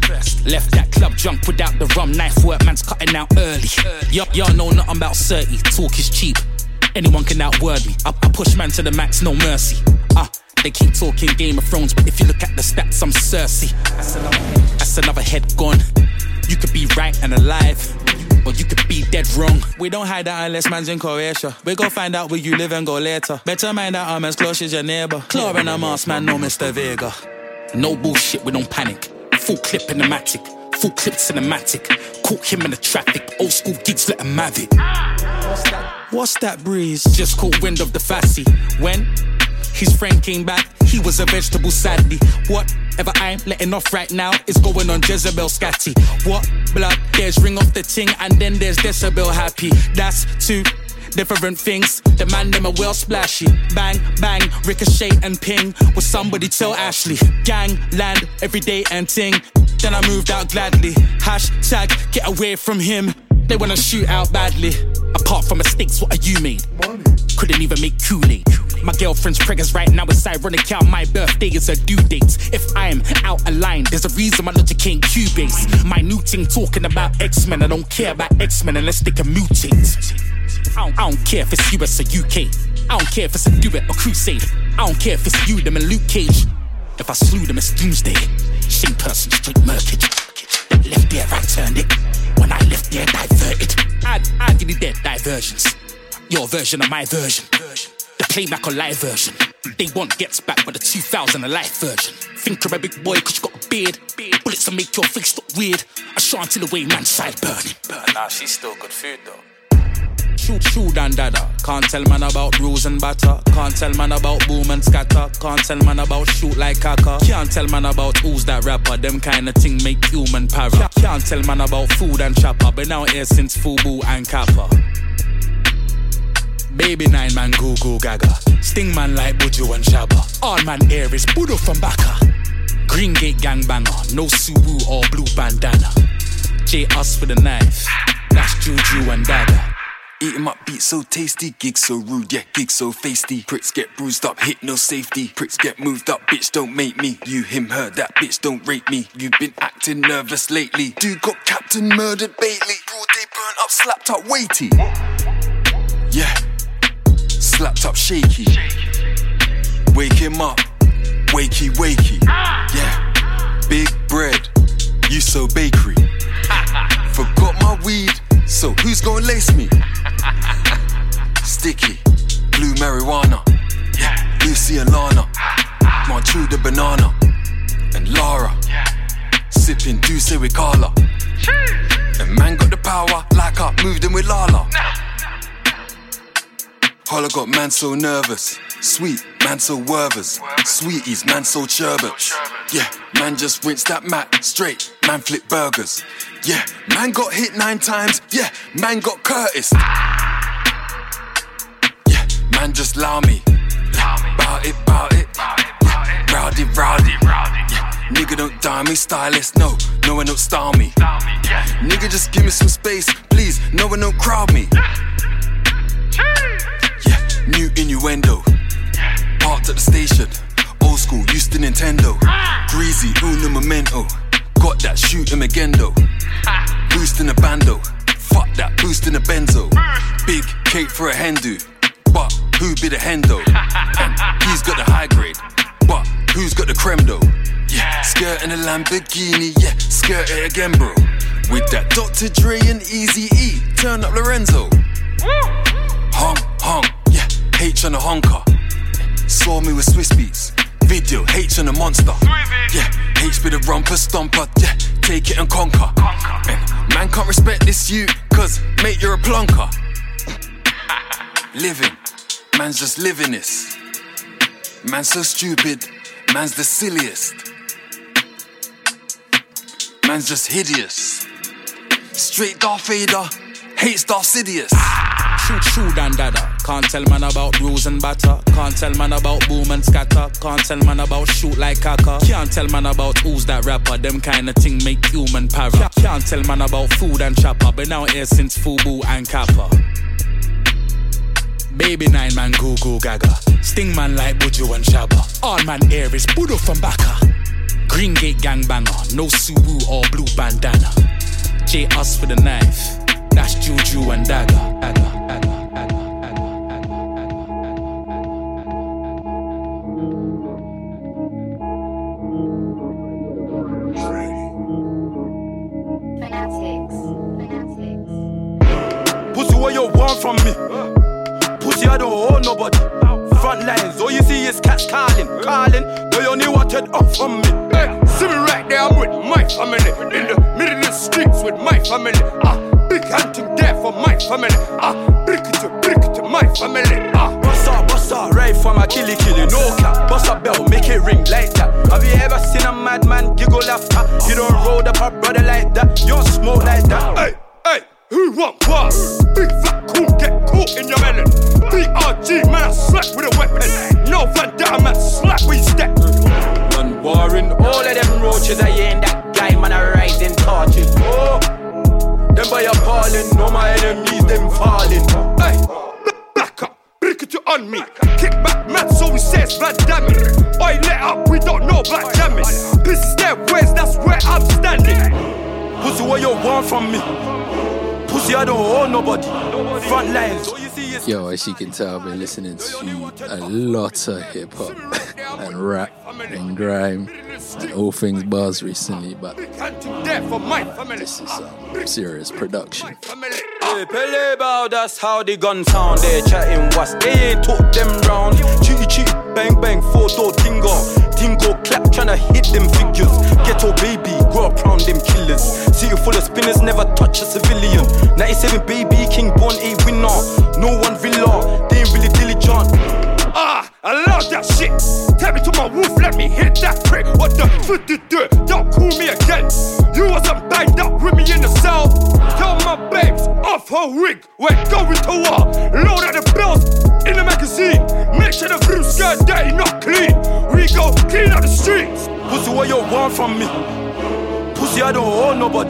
Left that club drunk without the rum. Knife work, man's cutting out early. Y'all, y'all know nothing about 30. Talk is cheap. Anyone can outword me. I, I push man to the max, no mercy. Ah, they keep talking Game of Thrones, but if you look at the stats, I'm Cersei. That's another head, That's another head gone. You could be right and alive, or you could be dead wrong. We don't hide that unless man's in Croatia. We go find out where you live and go later. Better mind that I'm as close as your neighbor. Claw and a mask, man, no Mr. Vega. No bullshit, we don't panic. Full clip in the matic. Full clip cinematic. Caught him in the traffic. Old school gigs, let him have it. What's that breeze? Just caught wind of the fassy. When his friend came back, he was a vegetable sadly. Whatever I'm letting off right now is going on Jezebel scatty. What blood? There's ring off the ting, and then there's decibel happy. That's two different things. The man them are well splashy. Bang, bang, ricochet and ping. Will somebody tell Ashley? Gang, land, everyday and ting. Then I moved out gladly. Hashtag get away from him. They wanna shoot out badly. Apart from mistakes, what are you made? Couldn't even make Kool-Aid. My girlfriend's preggers right now. It's ironic how my birthday is her due date. If I'm out of line, there's a reason my logic ain't Cubase. My new thing talking about X-Men. I don't care about X-Men unless they can mutate. I don't, I don't care if it's US or UK. I don't care if it's a duet or crusade. I don't care if it's you, them, and Luke Cage. If I slew them, it's doomsday. Same person, straight murkage. That left there, right turned it. When I left there, diverted. I, I did it there, diversions. Your version of my version. The playback or live version. They want gets back, but the 2000 a life version. Think you're a big boy cause you got a beard. Bullets to make your face look weird. I shot until the way man side burning. Nah, she's still good food though. Shoot, shoot and dada. Can't tell man about bruise and batter. Can't tell man about boom and scatter. Can't tell man about shoot like caca. Can't tell man about who's that rapper. Them kind of thing make human para. Can't tell man about food and chopper. Been out here since Fubu and Kappa. Baby nine man goo goo gaga. Sting man like Buju and Shabba. All man air is Budo from Baka. Green Gate gang banger. No Subu or blue bandana. J us with a knife. That's Juju and Dagger. Eat 'em up, beat so tasty, gig so rude, yeah, gig so feisty. Pricks get bruised up, hit no safety. Pricks get moved up, bitch don't make me. You, him, her, that bitch don't rate me. You've been acting nervous lately. Dude got captain murdered Bailey. Broad day burnt up, slapped up weighty. Yeah, slapped up shaky. Wake him up, wakey wakey. Yeah, big bread, you so bakery. Forgot my weed, so who's gonna lace me? Sticky, blue marijuana. Yeah, Lucy and Lana. Marchu the banana. And Lara. Sipping Douce with Carla. And man got the power like I moved in with Lala. Holla got man so nervous. Sweet, man so wervers. Sweeties, man so sherbets. Yeah, man just rinse that mat straight. Man flip burgers. Yeah, man got hit nine times. Yeah, man got Curtis. Yeah, man just allow me. Bout it, bout it. Yeah, rowdy, rowdy. Yeah, nigga don't die me, stylist. No, no one don't style me. Nigga just give me some space, please. No one don't crowd me. Yeah, new innuendo. Parked at the station. Old school, used to Nintendo. Greasy, uno memento. Got that shoot him again though. Boost in a bando. Fuck that, boost in a benzo. Big cake for a hen do. But who be the hen though? And he's got the high grade. But who's got the creme though? Yeah, skirt in a Lamborghini. Yeah, skirt it again, bro. With that Dr. Dre and Easy E. Turn up Lorenzo. Hong, hong, H on a honker. Saw me with Swizz Beatz. Video, H on a monster. Yeah, H be the romper stomper. Yeah, take it and conquer. And man can't respect this you, cause mate, you're a plonker. living, man's just living this. Man's so stupid, man's the silliest. Man's just hideous. Straight Darth Vader, hates Darth Sidious. Shoot, shoot and dada. Can't tell man about bruise and batter. Can't tell man about boom and scatter. Can't tell man about shoot like caca. Can't tell man about who's that rapper. Them kind of thing make human para. Can't tell man about food and chopper. Been out here since Fubu and Kappa. Baby nine man goo goo gaga. Sting man like Buju and Shabba. All man air is Budo from Baka. Green Gate gang banger. No Subu or blue bandana. J us for the knife. That's Juju and Dagger. Dagger. Pussy, what you want from me? Pussy, I don't owe nobody. Front lines, all you see is cats calling, calling. They only wanted off from me. Hey, see me right there, I'm with my family. In the middle of the streets with my family. Ah, big hunting there for my family. Ah, brick it to brick it to my family. Ah, Bust up, bust up, right from a killy killy, no cap. Bust a bell, make it ring like that. Have you ever seen a madman giggle after? You don't roll up a brother like that, you don't smoke like that. hey, who want what? Big fat cool, get caught in your melon. BRG, man, I slap with a weapon. No Van Damme, man, slap with step. Man, warring all of them roaches, I ain't that guy, man, I rising torches. Oh, them by appalling, no my enemies, them falling. Hey, back up, brick it to on me. Kick back, man, so he says Van Damme. Oi, let up, we don't know about jamming. This is their ways, that's where I'm standing. Pussy, what you want from me? Pussy, I don't owe nobody. Front lines, all you see is Yo, as you can tell, I've been listening to a lot of hip hop and rap and grime and all things bars recently, but this is um, serious production. Pele bow, that's how the gun sound. They chatting what's they ain't took them round. Chee chee, bang bang, photo tingo. Tingo clap, tryna hit them figures. Ghetto baby, grow up round them killers. City full of spinners, never touch a civilian. 97 baby, king born a winner. No one villa, they ain't really diligent. Ah, I love that shit. Tell me to my roof, let me hit that prick. What the fuck did do? Don't call me again. You wasn't banged up with me in the cell. Tell my babes off her wig. We're going to war. Load out the bills in the magazine. Make sure the blue skirt dirty, not clean. We go clean out the streets. Pussy, what you want from me? Pussy, I don't owe nobody.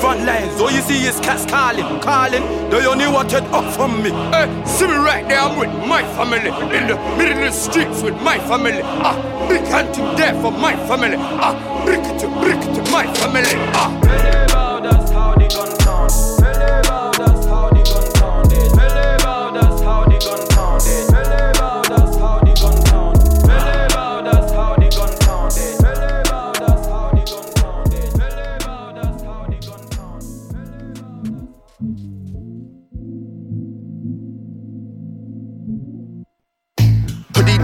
Front lines, all you see is cats calling, calling. They only wanted up from me. Hey, see me right there, I'm with my family. In the middle of the streets with my family. Ah, big hunting there for my family. Ah, brick to brick to my family. Ah. that's how the gun sound.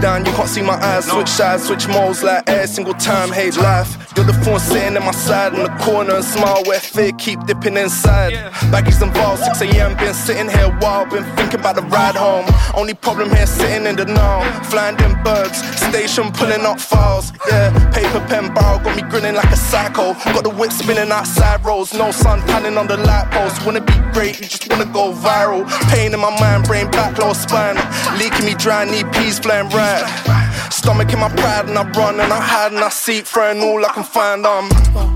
Down, you can't see my eyes. Switch sides, switch modes like every single time. Hate life. You're the phone sitting in my side in the corner and smile where fear keep dipping inside. Baggies involved, 6 a.m. Been sitting here while, been thinking about the ride home. Only problem here sitting in the now. Flying them birds, station pulling up files. Yeah, paper pen barrel got me grinning like a psycho. Got the whip spinning outside roads, no sun tanning on the light post. Wanna be great, you just wanna go viral. Pain in my mind, brain back, low spine. Leaking me dry, need peas flying right. Stomach in my pride and I run and I hide and I seek, friend all I can find. Um,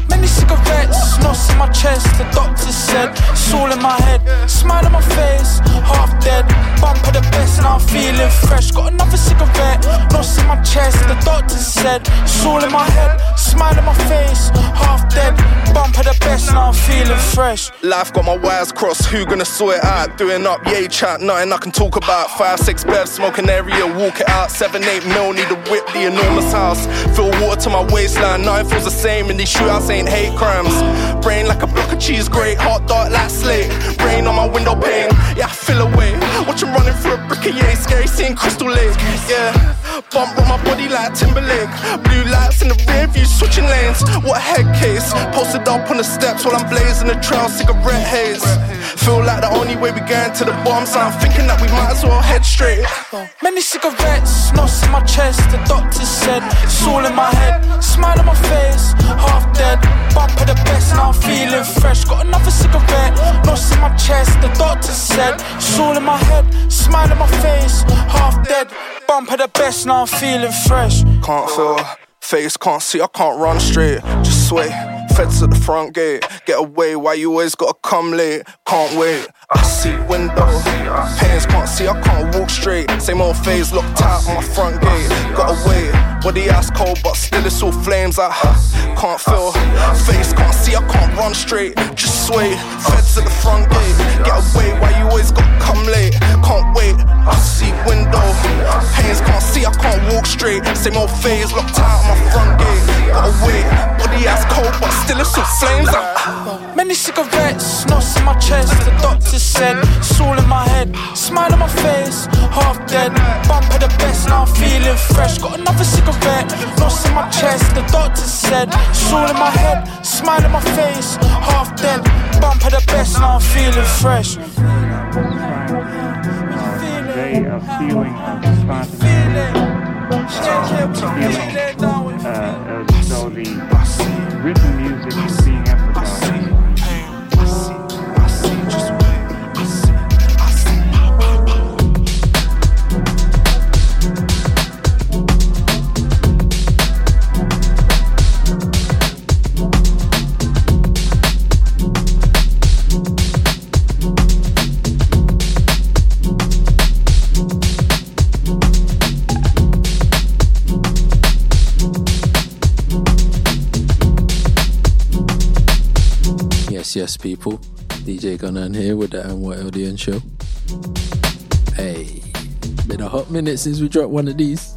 Many cigarettes, knots in my chest. The doctor said it's all in my head. Smile on my face, half dead. Bump of the best, now I'm feeling fresh. Got another cigarette, knots in my chest. The doctor said it's all in my head. Smile on my face, half dead. Bump of the best, now I'm feeling fresh. Life got my wires crossed, who gonna sort it out? Doing up, yay chat, nothing I can talk about. Five, six bevs, smoking area, walk it out. Seven, eight mil, need a whip, the enormous house. Fill water to my waistline, nothing feels the same in these shootouts, ain't hate crimes. Brain like a block of cheese, great, heart dark like slate. Rain on my window pane, yeah, I feel away. Watch him running through a brick yeah, scary seeing Crystal Lake, yeah. Bump on my body like Timberlake. Blue lights in the rear view, switching lanes. What a head case. Posted up on the steps while I'm blazing the trail, cigarette haze. Feel like the only way we get to the bottom, so I'm thinking that we might as well head straight. Many cigarettes, knots in my chest. The doctor said it's all in my head. Smile on my face, half dead. Bump of the best, now I'm feeling fresh. Got another cigarette, knots in my chest. The doctor said it's all in my head. Smile on my face, half dead. Bump of the best, now I'm feeling fresh. Can't feel face, can't see, I can't run straight. Just sway. Feds at the front gate. Get away, why you always gotta come late? Can't wait. I see window. Pains can't see, I can't walk straight. Same old phase locked out on my front gate. Gotta wait. Body ice cold, but still it's all flames. I can't feel. Face can't see, I can't run straight. Just sway. Feds at the front gate. Get away, why you always gotta come late? Can't wait. I see window. Pains can't see, I can't walk straight. Same old phase locked out on my front gate. Gotta wait. Body ice cold, but still it's all flames. I Many cigarettes, knots in my chest. The doctor said it's all in my head. Smile on my face, half dead. Bump of the best, now I'm feeling fresh. Got another cigarette, knots in my chest. The doctor said it's all in my head. Smile on my face, half dead. Bump of the best, now I'm feeling fresh. convey a feeling of responsibility, feeling uh, as though the written Yes, yes, people. DJ Gunnan here with the And What LDN show. Hey, been a hot minute since we dropped one of these.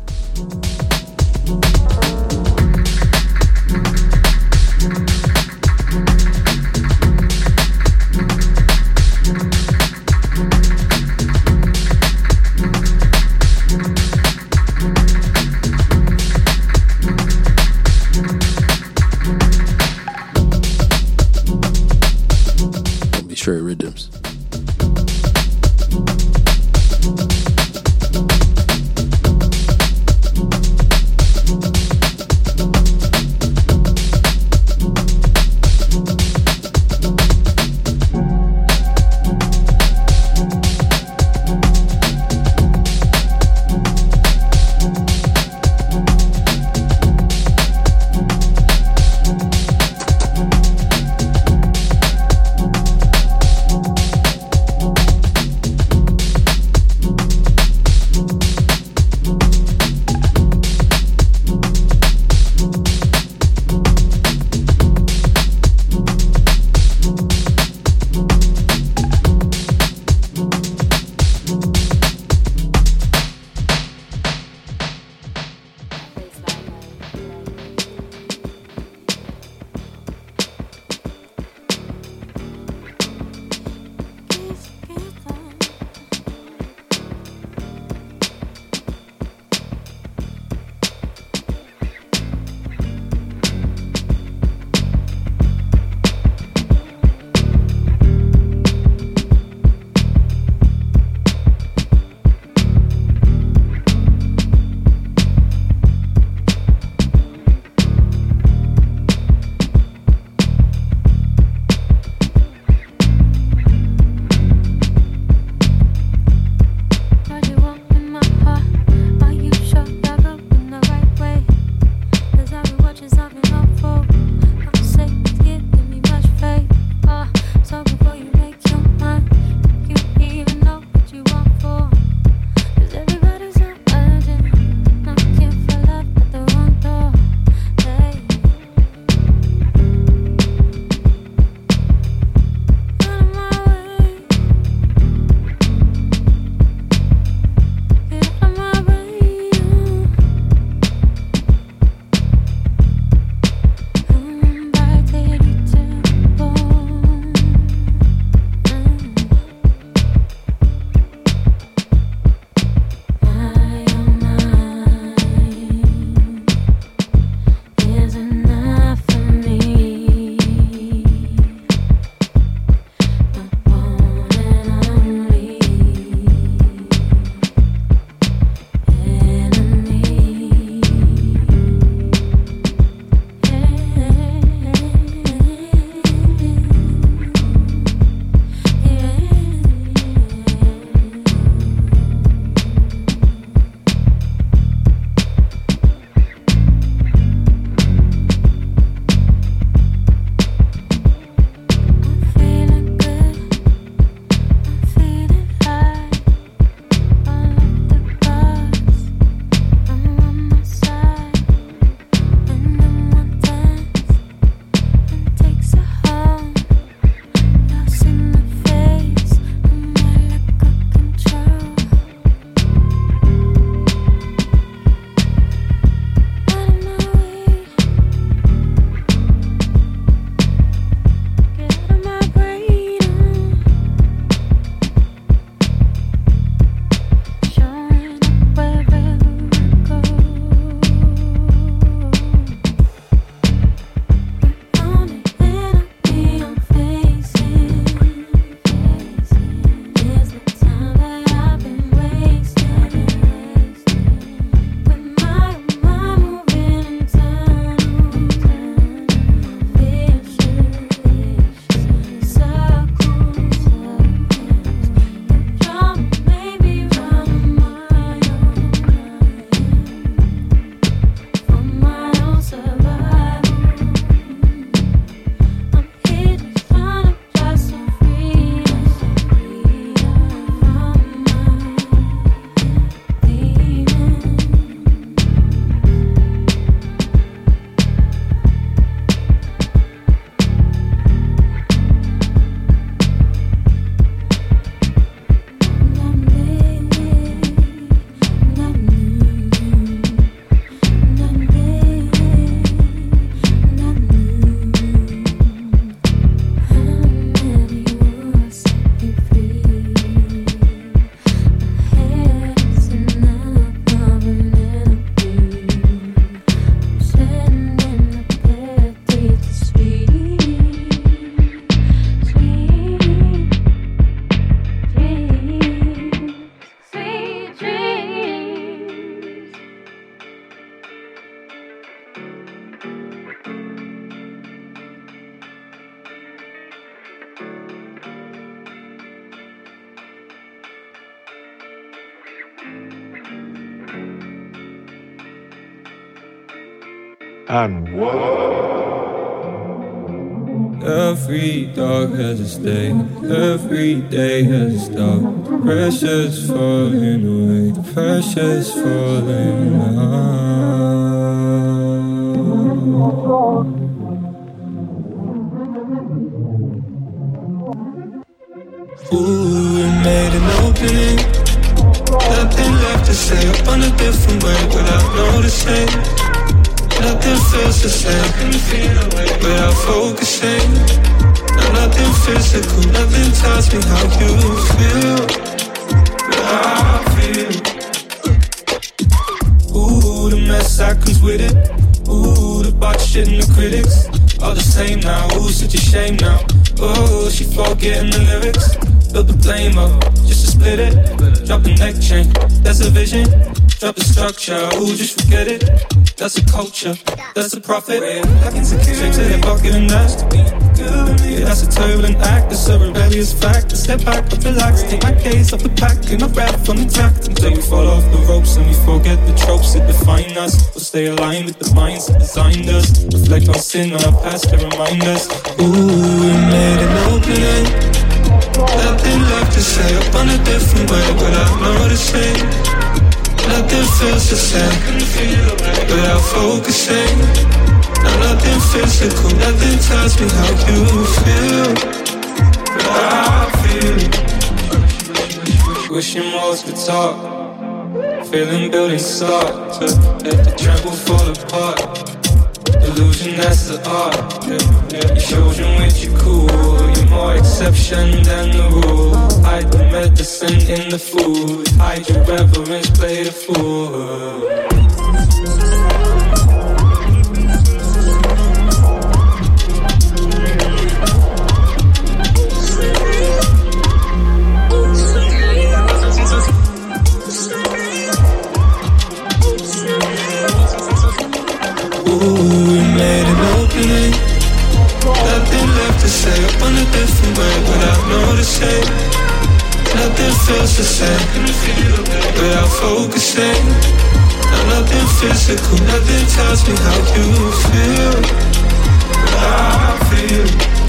And what? Every dog has a day, every day has a stop. Pressure's falling away, the pressure's falling out. Ooh, we made an opening. Nothing left to say up on a different way without noticing. Nothing feels the same without focusing. Now nothing physical, nothing tells me how you feel. I feel. Ooh, the mess that comes with it. Ooh, the bot shit and the critics. All the same now, ooh, such a shame now. Oh, she forgetting the lyrics. Build the blame up, just to split it. Drop the neck chain, that's a vision. Drop the structure, ooh, just forget it. That's a culture, that's a profit. Straight to their pocket and that's to be with. That's a turbulent act, that's a rebellious fact. I step back, but relax, take my case off the pack, and I wrap from intact until we fall off the ropes and we forget the tropes that define us. We'll stay aligned with the minds that designed us. Reflect on sin on our past to remind us. Ooh, we made an opening. Nothing left to say up on a different way without noticing. Nothing feels the same without focusing. Now nothing physical, nothing tells me how you feel. But I feel. Wishing walls could talk. Feeling building start to let the tremble fall apart. Illusion, that's the art. Yeah. You children with you cool. You're more exception than the rule. Hide the medicine in the food. Hide your reverence, play the fool. Way without noticing. Nothing feels the same But I'm focusing. Now nothing physical, nothing tells me how you feel. But I feel.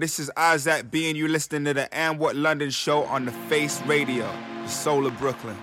This is Isaac B, and you listening to the And What London show on the Face Radio, the soul of Brooklyn.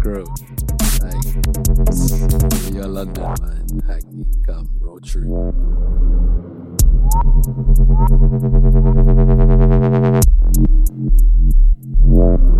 screwed. Like, you're London, man. I come road trip. Thank